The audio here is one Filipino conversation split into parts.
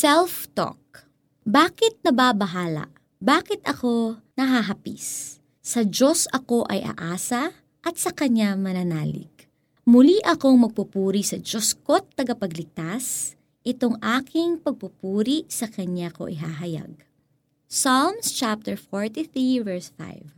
Self-talk. Bakit nababahala? Bakit ako nahahapis? Sa Diyos ako ay aasa at sa Kanya mananalig. Muli akong magpupuri sa Diyos ko't tagapagligtas, itong aking pagpupuri sa Kanya ko ihahayag. Psalms chapter 43 verse 5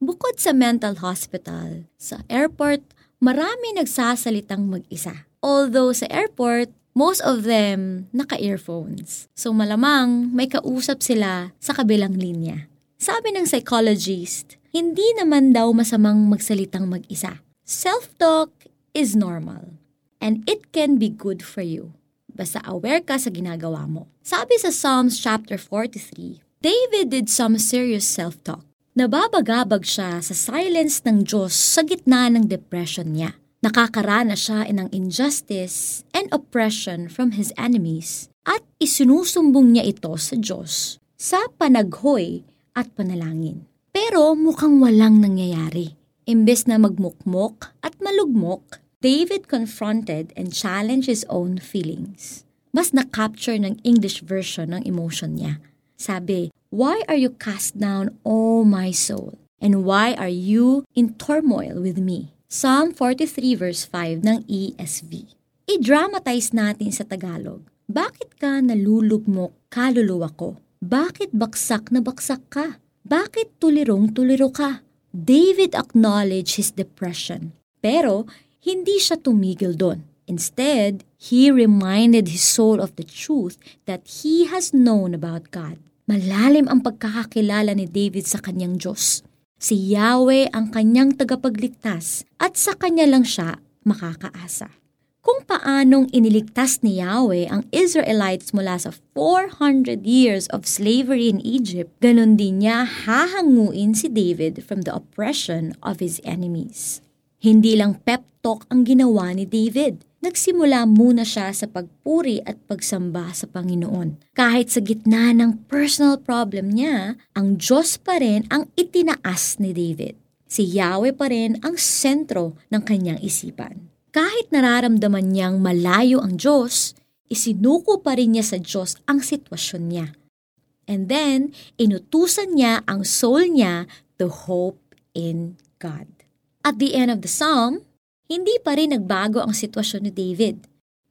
Bukod sa mental hospital, sa airport, marami nagsasalitang mag-isa. Although sa airport, most of them naka-earphones. So malamang may kausap sila sa kabilang linya. Sabi ng psychologist, hindi naman daw masamang magsalitang mag-isa. Self-talk is normal and it can be good for you. Basta aware ka sa ginagawa mo. Sabi sa Psalms chapter 43, David did some serious self-talk. Nababagabag siya sa silence ng Diyos sa gitna ng depression niya. Nakakaranas siya ng injustice and oppression from his enemies at isinusumbong niya ito sa Diyos sa panaghoy at panalangin. Pero mukhang walang nangyayari. Imbes na magmukmok at malugmok, David confronted and challenged his own feelings. Mas na-capture ng English version ng emotion niya. Sabi, Why are you cast down, O my soul? And why are you in turmoil with me? Psalm 43 verse 5 ng ESV. I-dramatize natin sa Tagalog. Bakit ka nalulugmok kaluluwa ko? Bakit baksak na baksak ka? Bakit tulirong-tuliro ka? David acknowledged his depression. Pero hindi siya tumigil doon. Instead, he reminded his soul of the truth that he has known about God. Malalim ang pagkakakilala ni David sa kanyang Diyos. Si Yahweh ang kanyang tagapagligtas at sa kanya lang siya makakaasa. Kung paanong iniligtas ni Yahweh ang Israelites mula sa 400 years of slavery in Egypt, ganun din niya hahanguin si David from the oppression of his enemies. Hindi lang pep talk ang ginawa ni David nagsimula muna siya sa pagpuri at pagsamba sa Panginoon. Kahit sa gitna ng personal problem niya, ang Diyos pa rin ang itinaas ni David. Si Yahweh pa rin ang sentro ng kanyang isipan. Kahit nararamdaman niyang malayo ang Diyos, isinuko pa rin niya sa Diyos ang sitwasyon niya. And then, inutusan niya ang soul niya to hope in God. At the end of the psalm, hindi pa rin nagbago ang sitwasyon ni David.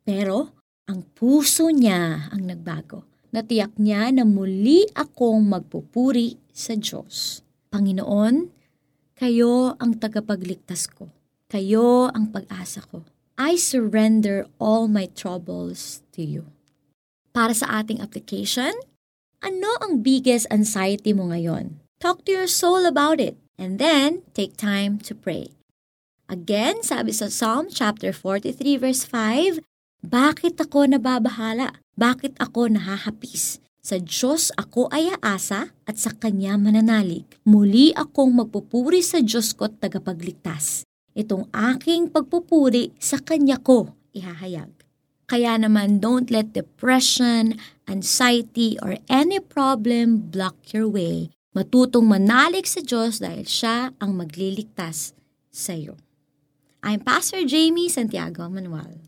Pero ang puso niya ang nagbago. Natiyak niya na muli akong magpupuri sa Diyos. Panginoon, kayo ang tagapagligtas ko. Kayo ang pag-asa ko. I surrender all my troubles to you. Para sa ating application, ano ang biggest anxiety mo ngayon? Talk to your soul about it and then take time to pray. Again, sabi sa Psalm chapter 43 verse 5, Bakit ako nababahala? Bakit ako nahahapis? Sa Diyos ako ay aasa at sa Kanya mananalig. Muli akong magpupuri sa Diyos ko't tagapagligtas. Itong aking pagpupuri sa Kanya ko ihahayag. Kaya naman don't let depression, anxiety, or any problem block your way. Matutong manalig sa Diyos dahil siya ang magliligtas sa iyo. I'm Pastor Jamie Santiago Manuel.